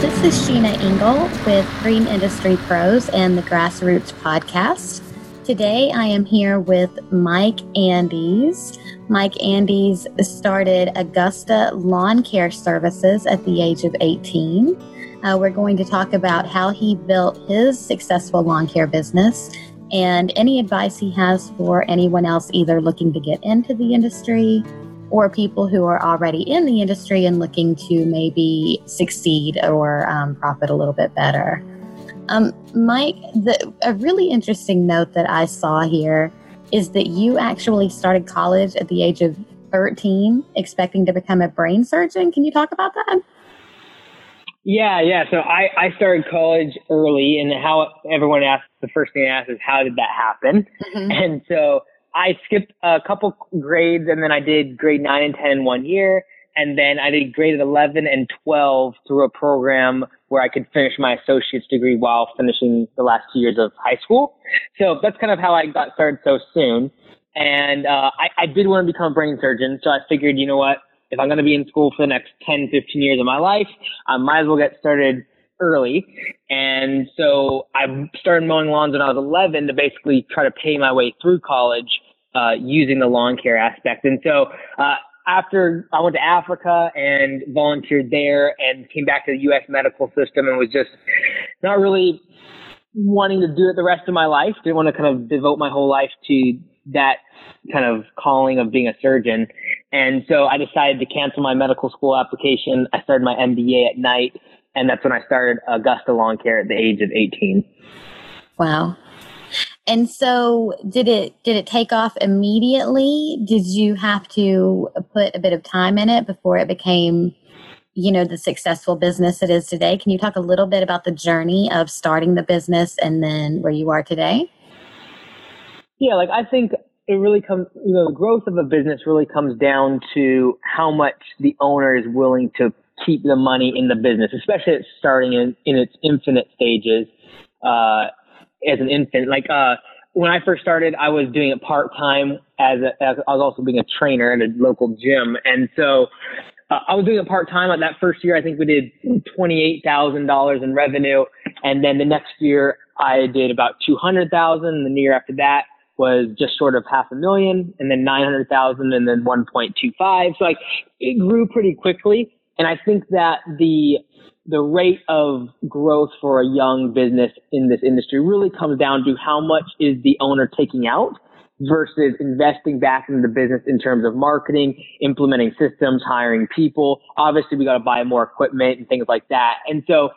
This is Sheena Engel with Green Industry Pros and the Grassroots Podcast. Today I am here with Mike Andes. Mike Andes started Augusta Lawn Care Services at the age of 18. Uh, we're going to talk about how he built his successful lawn care business and any advice he has for anyone else either looking to get into the industry or people who are already in the industry and looking to maybe succeed or um, profit a little bit better. Um, Mike, the, a really interesting note that I saw here is that you actually started college at the age of 13, expecting to become a brain surgeon. Can you talk about that? Yeah, yeah. So I, I started college early, and how everyone asks the first thing they ask is, how did that happen? Mm-hmm. And so I skipped a couple grades and then I did grade nine and 10 in one year. And then I did grade 11 and 12 through a program where I could finish my associate's degree while finishing the last two years of high school. So that's kind of how I got started so soon. And uh, I, I did want to become a brain surgeon. So I figured, you know what? If I'm going to be in school for the next 10, 15 years of my life, I might as well get started early. And so I started mowing lawns when I was 11 to basically try to pay my way through college uh, using the lawn care aspect. And so uh, after I went to Africa and volunteered there and came back to the U.S. medical system and was just not really wanting to do it the rest of my life. Didn't want to kind of devote my whole life to that kind of calling of being a surgeon. And so I decided to cancel my medical school application. I started my MBA at night, and that's when I started Augusta Lawn Care at the age of 18. Wow. And so did it did it take off immediately? Did you have to put a bit of time in it before it became you know the successful business it is today? Can you talk a little bit about the journey of starting the business and then where you are today? Yeah, like I think it really comes you know the growth of a business really comes down to how much the owner is willing to keep the money in the business, especially at starting in, in its infinite stages. Uh, as an infant. Like uh, when I first started, I was doing it part time as, as I was also being a trainer at a local gym, and so uh, I was doing it part time. Like That first year, I think we did twenty eight thousand dollars in revenue, and then the next year I did about two hundred thousand, and the year after that was just short of half a million, and then nine hundred thousand, and then one point two five. So like it grew pretty quickly, and I think that the the rate of growth for a young business in this industry really comes down to how much is the owner taking out versus investing back into the business in terms of marketing, implementing systems, hiring people. Obviously, we got to buy more equipment and things like that. And so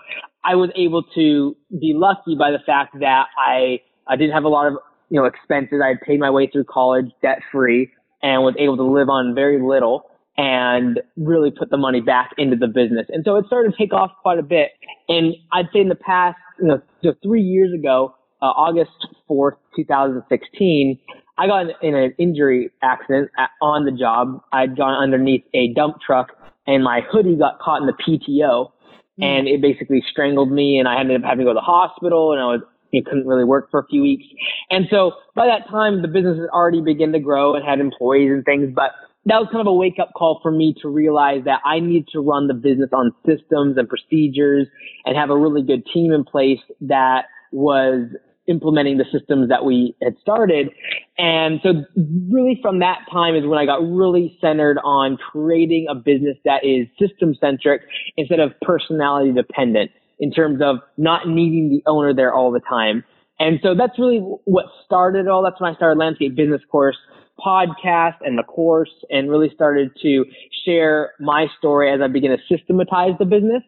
I was able to be lucky by the fact that I, I didn't have a lot of, you know, expenses. I paid my way through college debt free and was able to live on very little and really put the money back into the business. And so it started to take off quite a bit. And I'd say in the past, you know, just three years ago, uh, August 4th, 2016, I got in an injury accident at, on the job. I'd gone underneath a dump truck and my hoodie got caught in the PTO mm. and it basically strangled me and I ended up having to go to the hospital and I was it couldn't really work for a few weeks. And so by that time, the business had already begun to grow and had employees and things, but that was kind of a wake up call for me to realize that I need to run the business on systems and procedures and have a really good team in place that was implementing the systems that we had started. And so really from that time is when I got really centered on creating a business that is system centric instead of personality dependent in terms of not needing the owner there all the time. And so that's really what started all. That's when I started Landscape Business Course podcast and the course and really started to share my story as I began to systematize the business.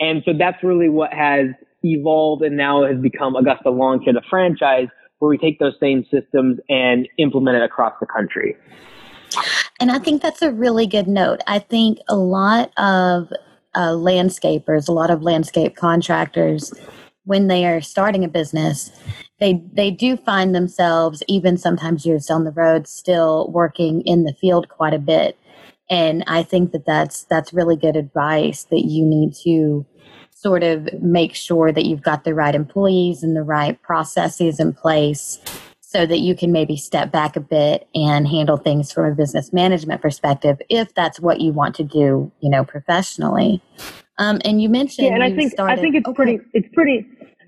And so that's really what has evolved and now has become Augusta Lawn Care, the franchise, where we take those same systems and implement it across the country. And I think that's a really good note. I think a lot of uh, landscapers, a lot of landscape contractors, when they are starting a business, they they do find themselves even sometimes years down the road still working in the field quite a bit and i think that that's that's really good advice that you need to sort of make sure that you've got the right employees and the right processes in place so that you can maybe step back a bit and handle things from a business management perspective if that's what you want to do, you know, professionally. Um, and you mentioned, yeah, and I think started, I think it's okay. pretty, it's pretty.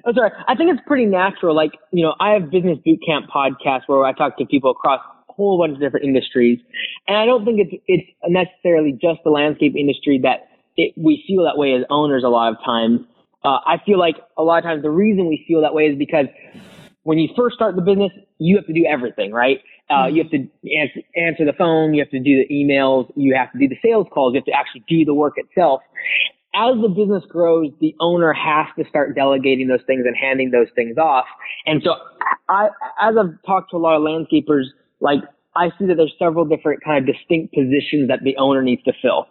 Oh, sorry. I think it's pretty natural. Like, you know, I have business boot camp podcasts where I talk to people across a whole bunch of different industries, and I don't think it's it's necessarily just the landscape industry that it, we feel that way as owners a lot of times. Uh, I feel like a lot of times the reason we feel that way is because when you first start the business, you have to do everything, right? Uh, mm-hmm. you have to answer, answer the phone, you have to do the emails, you have to do the sales calls, you have to actually do the work itself. As the business grows, the owner has to start delegating those things and handing those things off. And so I, as I've talked to a lot of landscapers, like I see that there's several different kind of distinct positions that the owner needs to fill.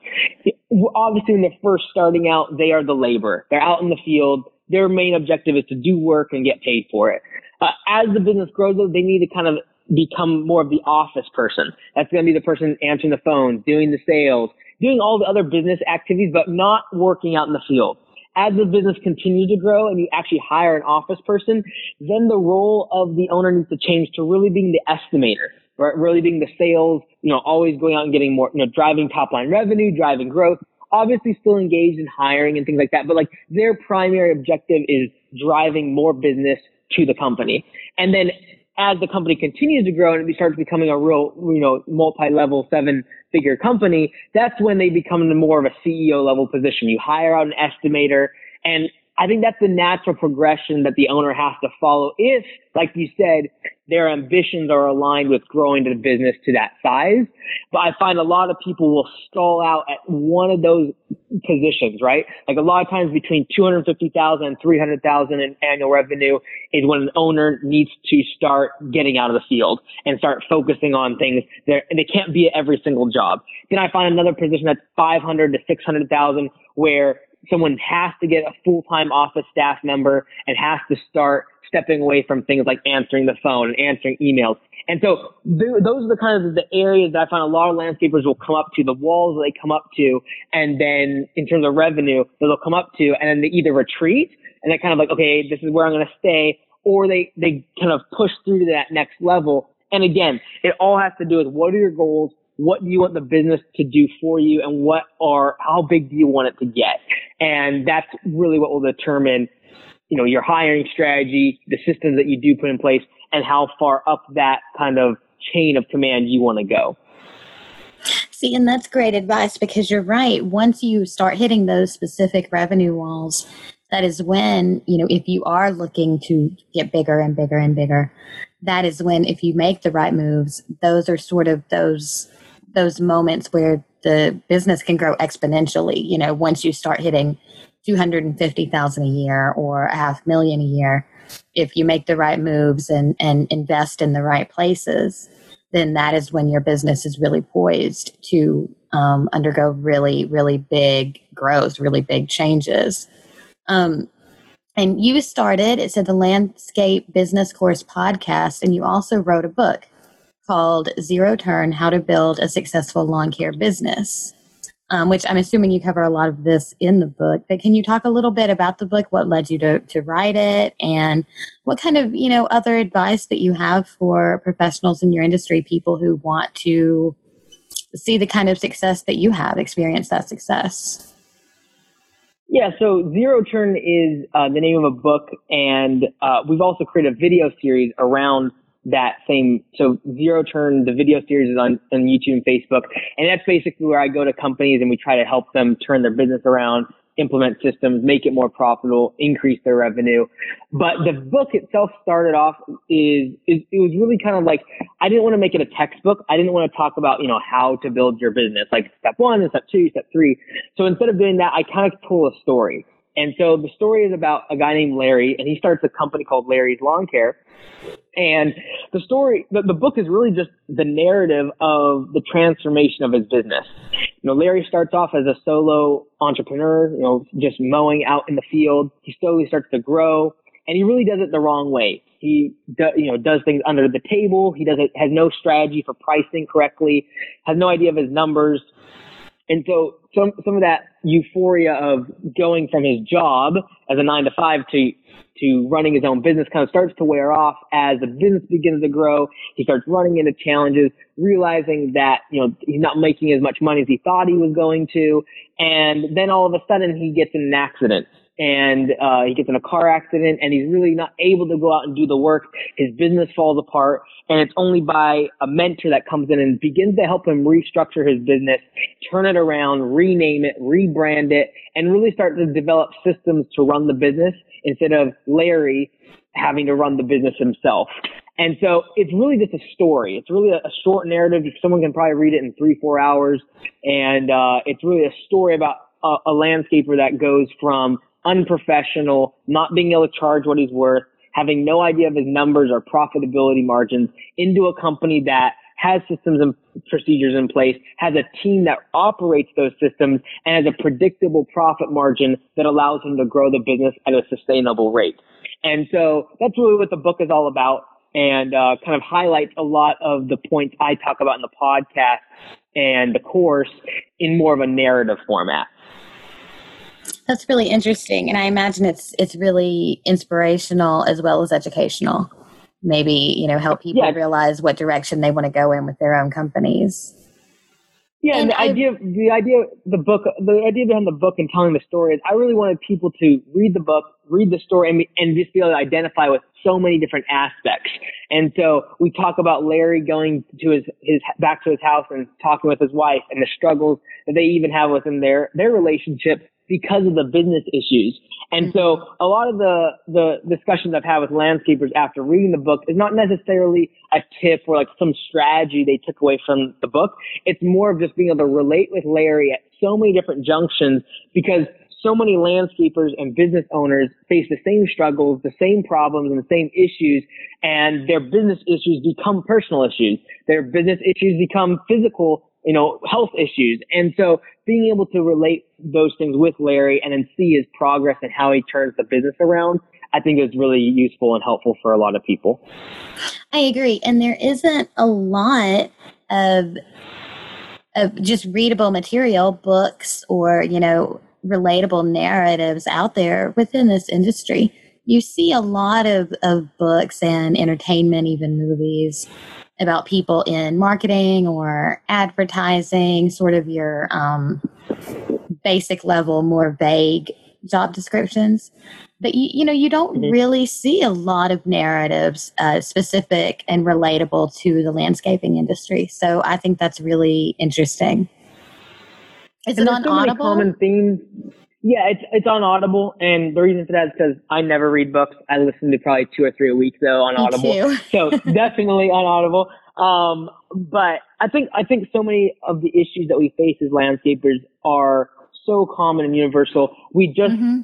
Obviously, when they're first starting out, they are the labor. They're out in the field. Their main objective is to do work and get paid for it. Uh, as the business grows, though, they need to kind of become more of the office person. That's going to be the person answering the phone, doing the sales, doing all the other business activities, but not working out in the field. As the business continues to grow and you actually hire an office person, then the role of the owner needs to change to really being the estimator, right? Really being the sales, you know, always going out and getting more, you know, driving top line revenue, driving growth, obviously still engaged in hiring and things like that. But like their primary objective is driving more business to the company. And then as the company continues to grow and it starts becoming a real, you know, multi-level seven figure company, that's when they become more of a CEO level position. You hire out an estimator and I think that's the natural progression that the owner has to follow if, like you said, their ambitions are aligned with growing the business to that size. But I find a lot of people will stall out at one of those positions, right? Like a lot of times between 250,000 and 300,000 in annual revenue is when an owner needs to start getting out of the field and start focusing on things that and they can't be at every single job. Then I find another position that's 500 to 600,000 where someone has to get a full-time office staff member and has to start stepping away from things like answering the phone and answering emails. And so th- those are the kind of the areas that I find a lot of landscapers will come up to, the walls they come up to, and then in terms of revenue, they'll come up to, and then they either retreat and they're kind of like, okay, this is where I'm going to stay, or they, they kind of push through to that next level. And again, it all has to do with what are your goals? What do you want the business to do for you? And what are, how big do you want it to get? And that's really what will determine, you know, your hiring strategy, the systems that you do put in place, and how far up that kind of chain of command you want to go. See, and that's great advice because you're right. Once you start hitting those specific revenue walls, that is when, you know, if you are looking to get bigger and bigger and bigger, that is when if you make the right moves, those are sort of those those moments where the business can grow exponentially. You know, once you start hitting 250,000 a year or a half million a year, if you make the right moves and, and invest in the right places, then that is when your business is really poised to um, undergo really, really big growth, really big changes. Um, and you started, it said the Landscape Business Course podcast, and you also wrote a book called Zero Turn How to Build a Successful Lawn Care Business, um, which I'm assuming you cover a lot of this in the book. But can you talk a little bit about the book, what led you to, to write it, and what kind of you know other advice that you have for professionals in your industry, people who want to see the kind of success that you have, experience that success? Yeah, so Zero Turn is uh, the name of a book, and uh, we've also created a video series around that same so zero turn the video series is on, on youtube and facebook and that's basically where i go to companies and we try to help them turn their business around implement systems make it more profitable increase their revenue. But the book itself started off is, is it was really kind of like i didn't want to make it a textbook. I didn't want to talk about you know how to build your business like step one and step two step three. So instead of doing that i kind of told a story and so the story is about a guy named Larry, and he starts a company called Larry's Lawn Care. And the story, the, the book is really just the narrative of the transformation of his business. You know, Larry starts off as a solo entrepreneur, you know, just mowing out in the field. He slowly starts to grow, and he really does it the wrong way. He, do, you know, does things under the table. He does it, has no strategy for pricing correctly, has no idea of his numbers And so some, some of that euphoria of going from his job as a nine to five to, to running his own business kind of starts to wear off as the business begins to grow. He starts running into challenges, realizing that, you know, he's not making as much money as he thought he was going to. And then all of a sudden he gets in an accident and uh, he gets in a car accident and he's really not able to go out and do the work. His business falls apart and it's only by a mentor that comes in and begins to help him restructure his business, turn it around, rename it, rebrand it, and really start to develop systems to run the business instead of Larry having to run the business himself. And so it's really just a story. It's really a, short narrative. Someone can probably read it in three, four hours. And uh, it's really a story about a, a landscaper that goes from unprofessional, not being able to charge what he's worth, having no idea of his numbers or profitability margins into a company that has systems and procedures in place, has a team that operates those systems, and has a predictable profit margin that allows him to grow the business at a sustainable rate. And so that's really what the book is all about and uh, kind of highlights a lot of the points I talk about in the podcast and the course in more of a narrative format. That's really interesting, and I imagine it's it's really inspirational as well as educational. Maybe you know help people yeah. realize what direction they want to go in with their own companies. Yeah, and, and the I, idea, the idea, the book, the idea behind the book and telling the story is, I really wanted people to read the book, read the story, and, and just be able to identify with so many different aspects. And so we talk about Larry going to his, his back to his house and talking with his wife and the struggles that they even have within their their relationship because of the business issues. And so mm-hmm. a lot of the, the discussions I've had with landscapers after reading the book is not necessarily a tip or like some strategy they took away from the book. It's more of just being able to relate with Larry at so many different junctions because so many landscapers and business owners face the same struggles, the same problems, and the same issues, and their business issues become personal issues. Their business issues become physical you know, health issues. And so being able to relate those things with Larry and then see his progress and how he turns the business around, I think is really useful and helpful for a lot of people. I agree. And there isn't a lot of of just readable material, books or, you know, relatable narratives out there within this industry. You see a lot of, of books and entertainment, even movies about people in marketing or advertising, sort of your um, basic level, more vague job descriptions. But you, you know, you don't mm-hmm. really see a lot of narratives uh, specific and relatable to the landscaping industry. So I think that's really interesting. Is and it on so Audible? common themes yeah, it's it's on Audible, and the reason for that is because I never read books. I listen to probably two or three a week though on Me Audible. So definitely on Audible. Um, but I think I think so many of the issues that we face as landscapers are so common and universal. We just mm-hmm.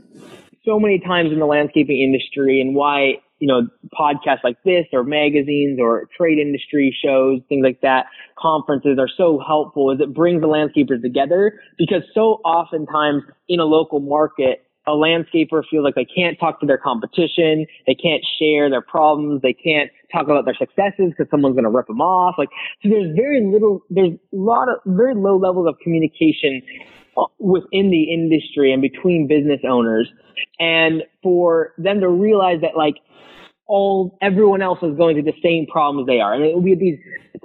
so many times in the landscaping industry, and why you know, podcasts like this or magazines or trade industry shows, things like that, conferences are so helpful is it brings the landscapers together because so oftentimes in a local market, a landscaper feels like they can't talk to their competition, they can't share their problems, they can't talk about their successes because someone's going to rip them off. Like, so there's very little, there's a lot of very low levels of communication uh, within the industry and between business owners. And for them to realize that like all everyone else is going through the same problems they are. And it will be these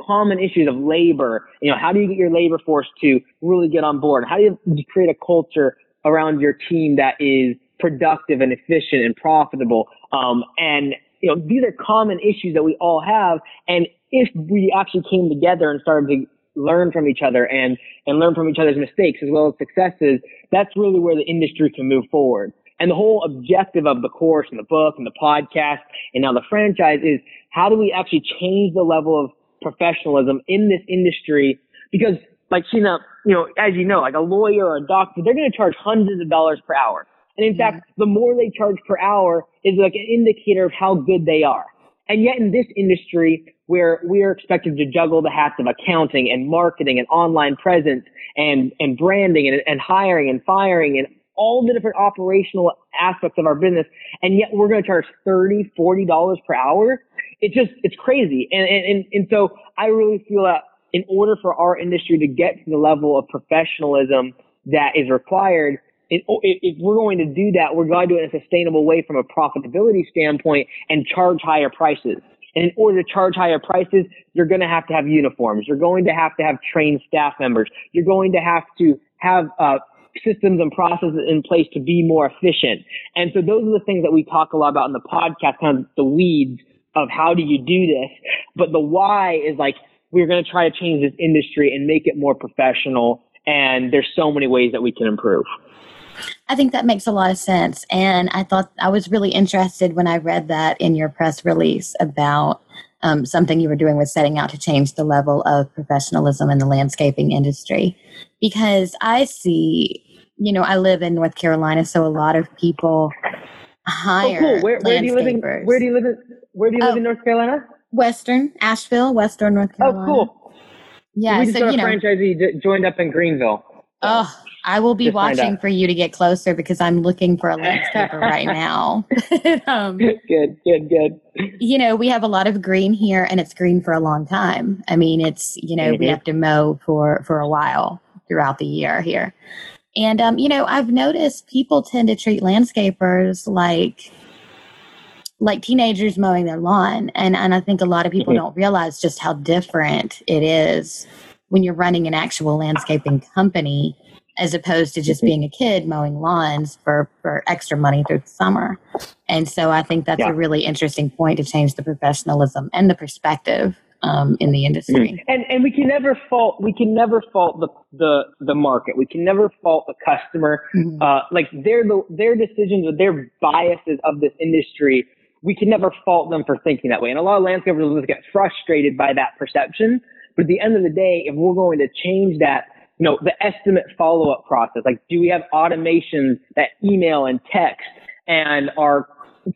common issues of labor. You know, how do you get your labor force to really get on board? How do you create a culture around your team that is productive and efficient and profitable? Um, and you know, these are common issues that we all have. And if we actually came together and started to learn from each other and and learn from each other's mistakes as well as successes, that's really where the industry can move forward. And the whole objective of the course and the book and the podcast and now the franchise is how do we actually change the level of professionalism in this industry? Because like Sheena, you know, as you know, like a lawyer or a doctor, they're going to charge hundreds of dollars per hour. And in mm-hmm. fact, the more they charge per hour is like an indicator of how good they are. And yet in this industry where we are expected to juggle the hats of accounting and marketing and online presence and, and branding and, and hiring and firing and all the different operational aspects of our business, and yet we're going to charge $30, $40 per hour. It's just, it's crazy. And, and, and, and so I really feel that in order for our industry to get to the level of professionalism that is required, if we're going to do that, we're going to do it in a sustainable way from a profitability standpoint and charge higher prices. And in order to charge higher prices, you're going to have to have uniforms. You're going to have to have trained staff members. You're going to have to have uh, systems and processes in place to be more efficient. And so those are the things that we talk a lot about in the podcast, kind of the weeds of how do you do this. But the why is like, we're going to try to change this industry and make it more professional. And there's so many ways that we can improve. I think that makes a lot of sense. And I thought I was really interested when I read that in your press release about um, something you were doing with setting out to change the level of professionalism in the landscaping industry. Because I see, you know, I live in North Carolina, so a lot of people hire. Oh, cool. Where, where do you live in? Where do you live in? Where do you live oh, in North Carolina? Western Asheville, Western North oh, Carolina. Oh, cool. Yeah, we just so, got a you know, franchisee joined up in Greenville. Oh, I will be watching for you to get closer because I'm looking for a landscaper right now. um, good, good, good. You know, we have a lot of green here, and it's green for a long time. I mean, it's you know mm-hmm. we have to mow for for a while throughout the year here, and um, you know I've noticed people tend to treat landscapers like like teenagers mowing their lawn, and and I think a lot of people mm-hmm. don't realize just how different it is when you're running an actual landscaping company as opposed to just being a kid mowing lawns for, for extra money through the summer. And so I think that's yeah. a really interesting point to change the professionalism and the perspective um, in the industry. Mm-hmm. And and we can never fault we can never fault the the, the market. We can never fault the customer. Mm-hmm. Uh, like their their decisions or their biases of this industry. We can never fault them for thinking that way. And a lot of landscapers get frustrated by that perception. But at the end of the day, if we're going to change that, you know, the estimate follow up process, like do we have automations that email and text and are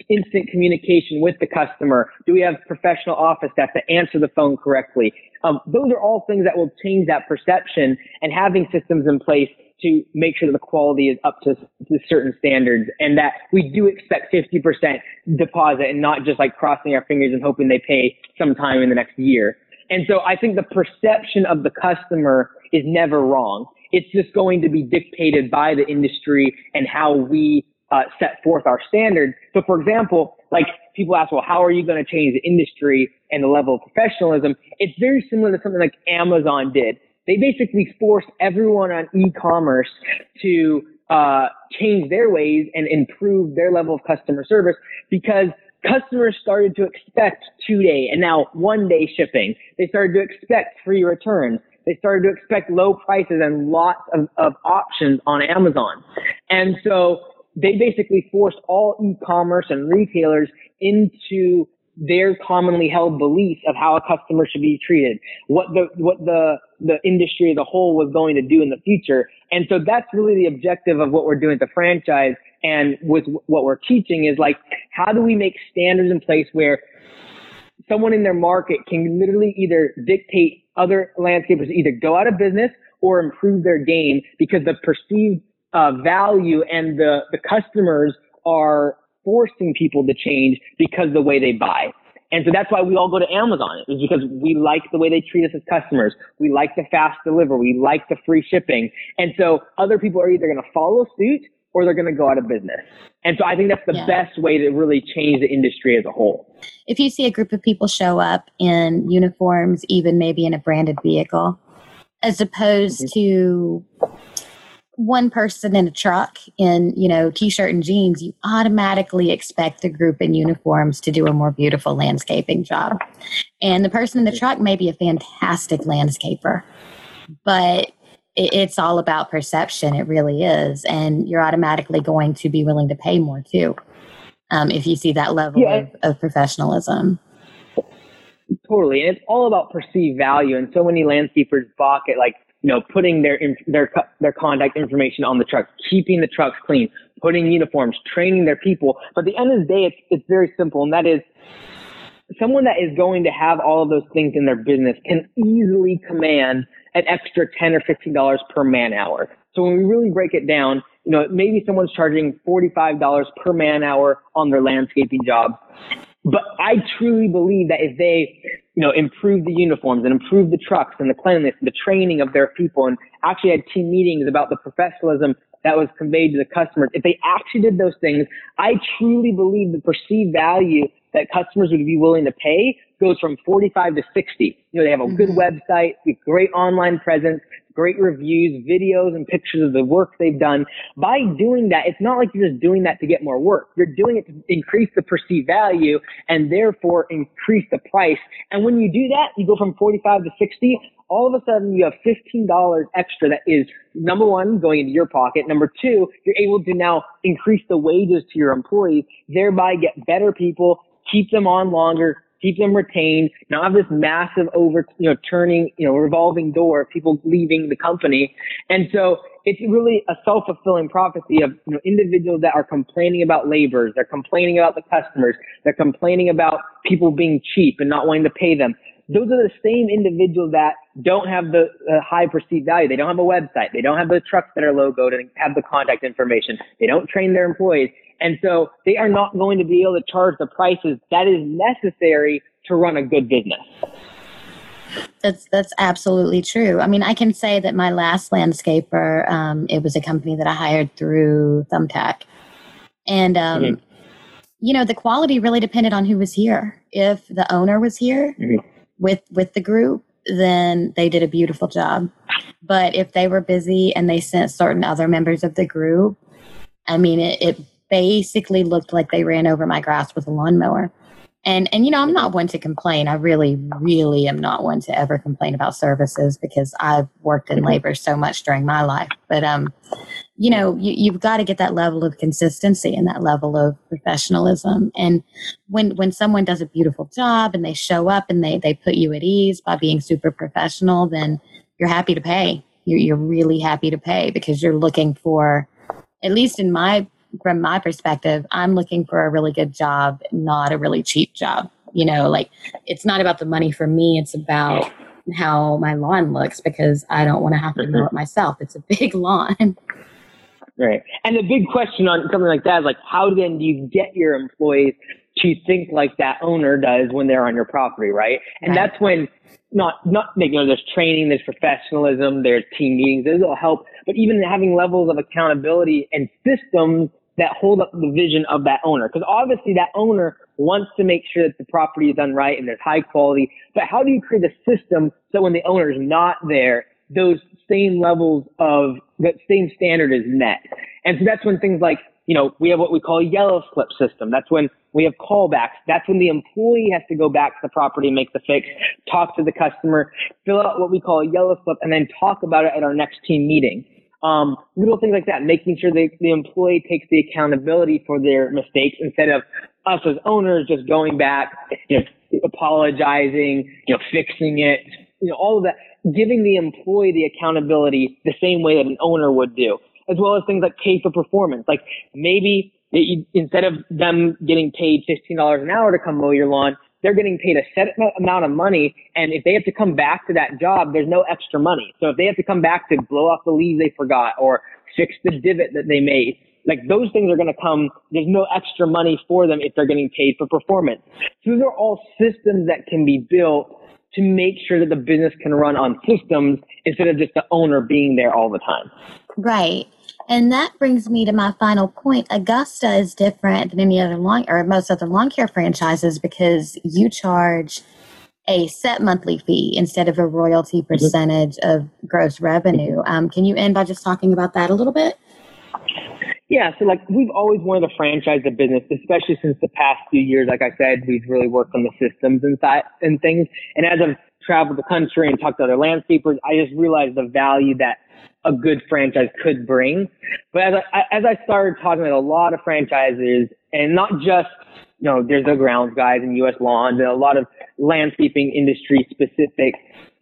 instant communication with the customer? Do we have professional office staff to answer the phone correctly? Um, those are all things that will change that perception and having systems in place to make sure that the quality is up to, to certain standards and that we do expect 50% deposit and not just like crossing our fingers and hoping they pay sometime in the next year. And so I think the perception of the customer is never wrong. It's just going to be dictated by the industry and how we uh, set forth our standards. So for example, like people ask, well, how are you going to change the industry and the level of professionalism? It's very similar to something like Amazon did. They basically forced everyone on e-commerce to uh, change their ways and improve their level of customer service because customers started to expect two day and now one day shipping. They started to expect free returns. They started to expect low prices and lots of, of options on Amazon. And so they basically forced all e-commerce and retailers into their commonly held beliefs of how a customer should be treated, what the what the the industry as a whole was going to do in the future. And so that's really the objective of what we're doing at the franchise and with what we're teaching is like, how do we make standards in place where someone in their market can literally either dictate other landscapers either go out of business or improve their game because the perceived uh, value and the, the customers are forcing people to change because the way they buy. And so that's why we all go to Amazon is because we like the way they treat us as customers. We like the fast delivery. We like the free shipping. And so other people are either going to follow suit or they're going to go out of business. And so I think that's the yeah. best way to really change the industry as a whole. If you see a group of people show up in uniforms, even maybe in a branded vehicle, as opposed mm-hmm. to one person in a truck in you know t-shirt and jeans you automatically expect the group in uniforms to do a more beautiful landscaping job and the person in the truck may be a fantastic landscaper but it's all about perception. It really is. And you're automatically going to be willing to pay more too um, if you see that level yeah. of, of professionalism. Totally. And it's all about perceived value. And so many landscapers balk at like, you know, putting their, their, their contact information on the truck, keeping the trucks clean, putting uniforms, training their people. But at the end of the day, it's, it's very simple. And that is someone that is going to have all of those things in their business can easily command an extra 10 or $15 per man hour. So when we really break it down, you know, maybe someone's charging $45 per man hour on their landscaping job. But I truly believe that if they you know, improve the uniforms and improve the trucks and the cleanliness and the training of their people and actually had team meetings about the professionalism that was conveyed to the customers. If they actually did those things, I truly believe the perceived value that customers would be willing to pay goes from 45 to 60. You know, they have a good mm-hmm. website, a great online presence, great reviews, videos and pictures of the work they've done. By doing that, it's not like you're just doing that to get more work. You're doing it to increase the perceived value and therefore increase the price. And when you do that, you go from 45 to 60. All of a sudden you have $15 extra that is number one, going into your pocket. Number two, you're able to now increase the wages to your employees, thereby get better people, keep them on longer, keep them retained, not have this massive over, you know, turning, you know, revolving door of people leaving the company. And so it's really a self-fulfilling prophecy of you know, individuals that are complaining about laborers, they're complaining about the customers, they're complaining about people being cheap and not wanting to pay them. Those are the same individuals that don't have the uh, high perceived value. They don't have a website. They don't have the trucks that are logoed and have the contact information. They don't train their employees. And so they are not going to be able to charge the prices that is necessary to run a good business. That's that's absolutely true. I mean, I can say that my last landscaper, um, it was a company that I hired through Thumbtack, and um, mm-hmm. you know, the quality really depended on who was here. If the owner was here mm-hmm. With with the group, then they did a beautiful job. But if they were busy and they sent certain other members of the group, I mean, it, it basically looked like they ran over my grass with a lawnmower. And and you know, I'm not one to complain. I really, really am not one to ever complain about services because I've worked in labor so much during my life. But um, you know, you, you've got to get that level of consistency and that level of professionalism. And when when someone does a beautiful job and they show up and they they put you at ease by being super professional, then you're happy to pay. You're you're really happy to pay because you're looking for, at least in my from my perspective, I'm looking for a really good job, not a really cheap job. You know, like it's not about the money for me, it's about how my lawn looks because I don't want to have to mow mm-hmm. it myself. It's a big lawn. Right. And the big question on something like that is like, how then do you get your employees to think like that owner does when they're on your property, right? And right. that's when not not you know there's training, there's professionalism, there's team meetings, those will help. But even having levels of accountability and systems that hold up the vision of that owner. Because obviously that owner wants to make sure that the property is done right and there's high quality. But how do you create a system so when the owner is not there, those same levels of that same standard is met? And so that's when things like, you know, we have what we call a yellow slip system. That's when we have callbacks. That's when the employee has to go back to the property make the fix, talk to the customer, fill out what we call a yellow slip, and then talk about it at our next team meeting. Um, little things like that, making sure the, the employee takes the accountability for their mistakes instead of us as owners just going back, you know, apologizing, you know, fixing it, you know, all of that, giving the employee the accountability the same way that an owner would do, as well as things like pay for performance. Like maybe you, instead of them getting paid $15 an hour to come mow your lawn, they're getting paid a set amount of money. And if they have to come back to that job, there's no extra money. So if they have to come back to blow off the leaves they forgot or fix the divot that they made, like those things are going to come. There's no extra money for them if they're getting paid for performance. So those are all systems that can be built to make sure that the business can run on systems instead of just the owner being there all the time. Right. And that brings me to my final point. Augusta is different than any other long or most other lawn care franchises because you charge a set monthly fee instead of a royalty mm-hmm. percentage of gross revenue. Um, can you end by just talking about that a little bit? Yeah, so like we've always wanted to franchise the business, especially since the past few years. Like I said, we've really worked on the systems and th- and things. And as I've traveled the country and talked to other landscapers, I just realized the value that a good franchise could bring. But as I, as I started talking with a lot of franchises and not just, you know, there's the grounds guys and US Lawns and a lot of landscaping industry specific,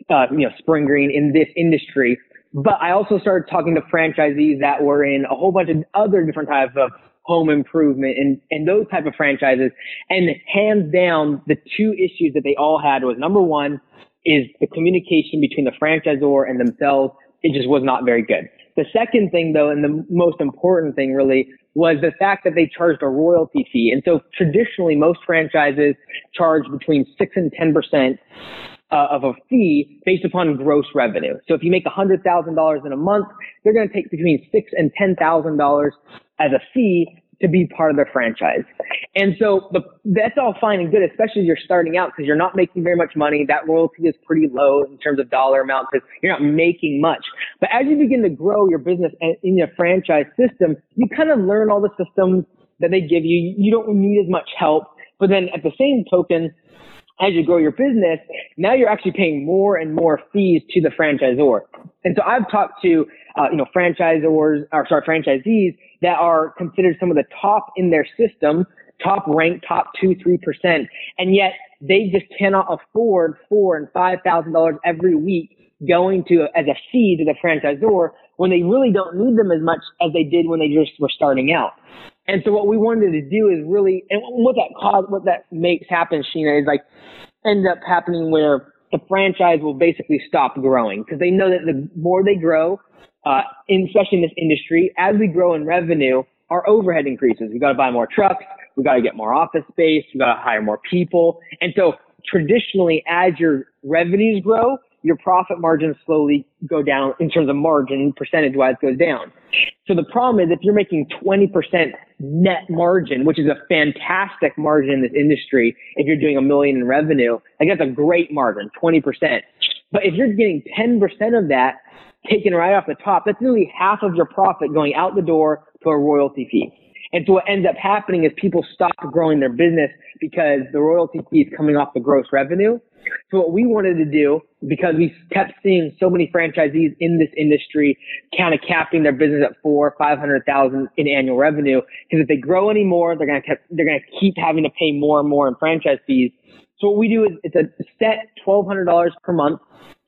uh, you know, spring green in this industry. But I also started talking to franchisees that were in a whole bunch of other different types of home improvement and, and those type of franchises. And hands down, the two issues that they all had was number one is the communication between the franchisor and themselves it just was not very good. The second thing, though, and the most important thing really, was the fact that they charged a royalty fee. And so traditionally, most franchises charge between 6 and 10% uh, of a fee based upon gross revenue. So if you make $100,000 in a month, they're going to take between six and $10,000 as a fee to be part of their franchise. And so the, that's all fine and good, especially if you're starting out because you're not making very much money. That royalty is pretty low in terms of dollar amount because you're not making much. But as you begin to grow your business in your franchise system, you kind of learn all the systems that they give you. You don't need as much help. But then at the same token, as you grow your business, now you're actually paying more and more fees to the franchisor. And so I've talked to, uh, you know, franchisors, or sorry, franchisees that are considered some of the top in their system, top ranked, top two, three percent, and yet they just cannot afford four and five thousand dollars every week going to as a fee to the franchisor when they really don't need them as much as they did when they just were starting out. And so what we wanted to do is really, and what that cause, what that makes happen, Sheena, is like end up happening where the franchise will basically stop growing because they know that the more they grow, uh, in, especially in this industry, as we grow in revenue, our overhead increases. We got to buy more trucks. We got to get more office space. We got to hire more people. And so traditionally, as your revenues grow, your profit margins slowly go down in terms of margin percentage wise goes down. So the problem is if you're making 20% net margin, which is a fantastic margin in this industry, if you're doing a million in revenue, like that's a great margin, 20%. But if you're getting 10% of that taken right off the top, that's nearly half of your profit going out the door to a royalty fee. And so what ends up happening is people stop growing their business because the royalty fee is coming off the gross revenue. So what we wanted to do, because we kept seeing so many franchisees in this industry kind of capping their business at four, five hundred thousand in annual revenue, because if they grow anymore, they're gonna keep, they're gonna keep having to pay more and more in franchise fees. So what we do is it's a set twelve hundred dollars per month,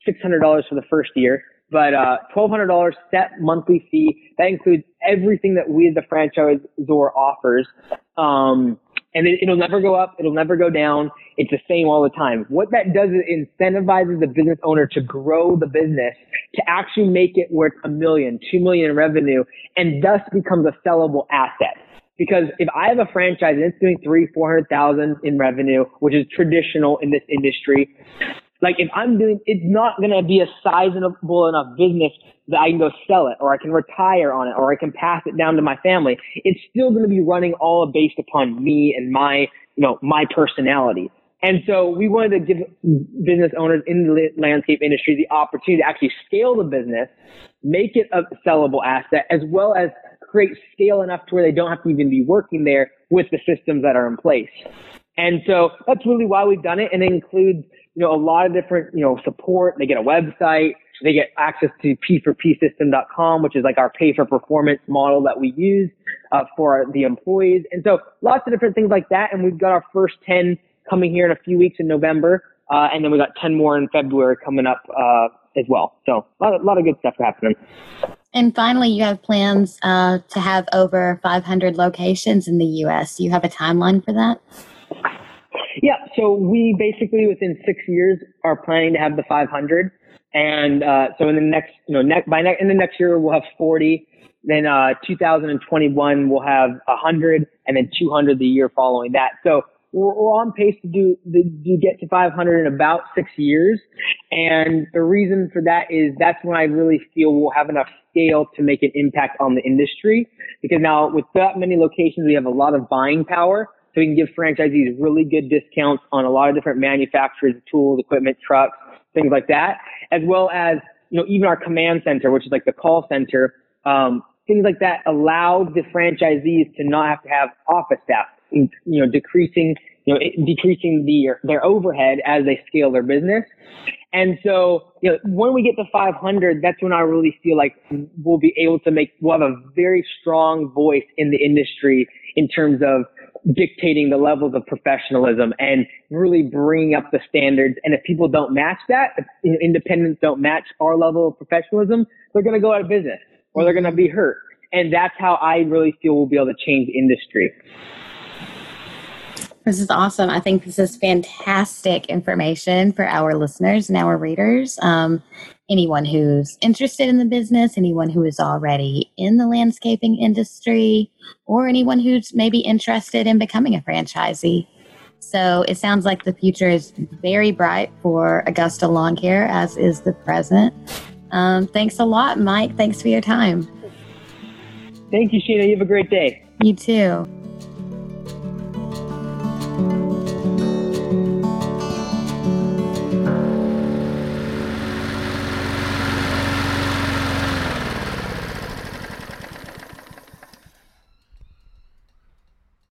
six hundred dollars for the first year but uh, $1,200 set monthly fee. That includes everything that we as the franchisor offers. Um, and it, will never go up. It'll never go down. It's the same all the time. What that does is incentivizes the business owner to grow the business, to actually make it worth a million, two million in revenue, and thus becomes a sellable asset. Because if I have a franchise and it's doing three, four hundred thousand in revenue, which is traditional in this industry, like if I'm doing, it's not going to be a sizable enough business that I can go sell it or I can retire on it or I can pass it down to my family. It's still going to be running all based upon me and my, you know, my personality. And so we wanted to give business owners in the landscape industry the opportunity to actually scale the business, make it a sellable asset, as well as create scale enough to where they don't have to even be working there with the systems that are in place. And so that's really why we've done it. And it includes you know, a lot of different, you know, support. They get a website. They get access to p4psystem.com, which is like our pay for performance model that we use uh, for the employees. And so lots of different things like that. And we've got our first 10 coming here in a few weeks in November. Uh, and then we got 10 more in February coming up uh, as well. So a lot, of, a lot of good stuff happening. And finally, you have plans uh, to have over 500 locations in the U.S. Do you have a timeline for that? Yeah, so we basically within six years are planning to have the 500, and uh, so in the next, you know, next by ne- in the next year we'll have 40. Then uh, 2021 we'll have 100, and then 200 the year following that. So we're, we're on pace to do to get to 500 in about six years, and the reason for that is that's when I really feel we'll have enough scale to make an impact on the industry. Because now with that many locations, we have a lot of buying power. So we can give franchisees really good discounts on a lot of different manufacturers, tools, equipment, trucks, things like that, as well as, you know, even our command center, which is like the call center, um, things like that allow the franchisees to not have to have office staff, you know, decreasing, you know, decreasing the, their overhead as they scale their business. And so, you know, when we get to 500, that's when I really feel like we'll be able to make, we'll have a very strong voice in the industry in terms of dictating the levels of professionalism and really bringing up the standards. And if people don't match that, if independents don't match our level of professionalism, they're going to go out of business or they're going to be hurt. And that's how I really feel we'll be able to change industry. This is awesome. I think this is fantastic information for our listeners and our readers. Um, anyone who's interested in the business, anyone who is already in the landscaping industry, or anyone who's maybe interested in becoming a franchisee. So it sounds like the future is very bright for Augusta Lawn Care, as is the present. Um, thanks a lot, Mike. Thanks for your time. Thank you, Sheena. You have a great day. You too.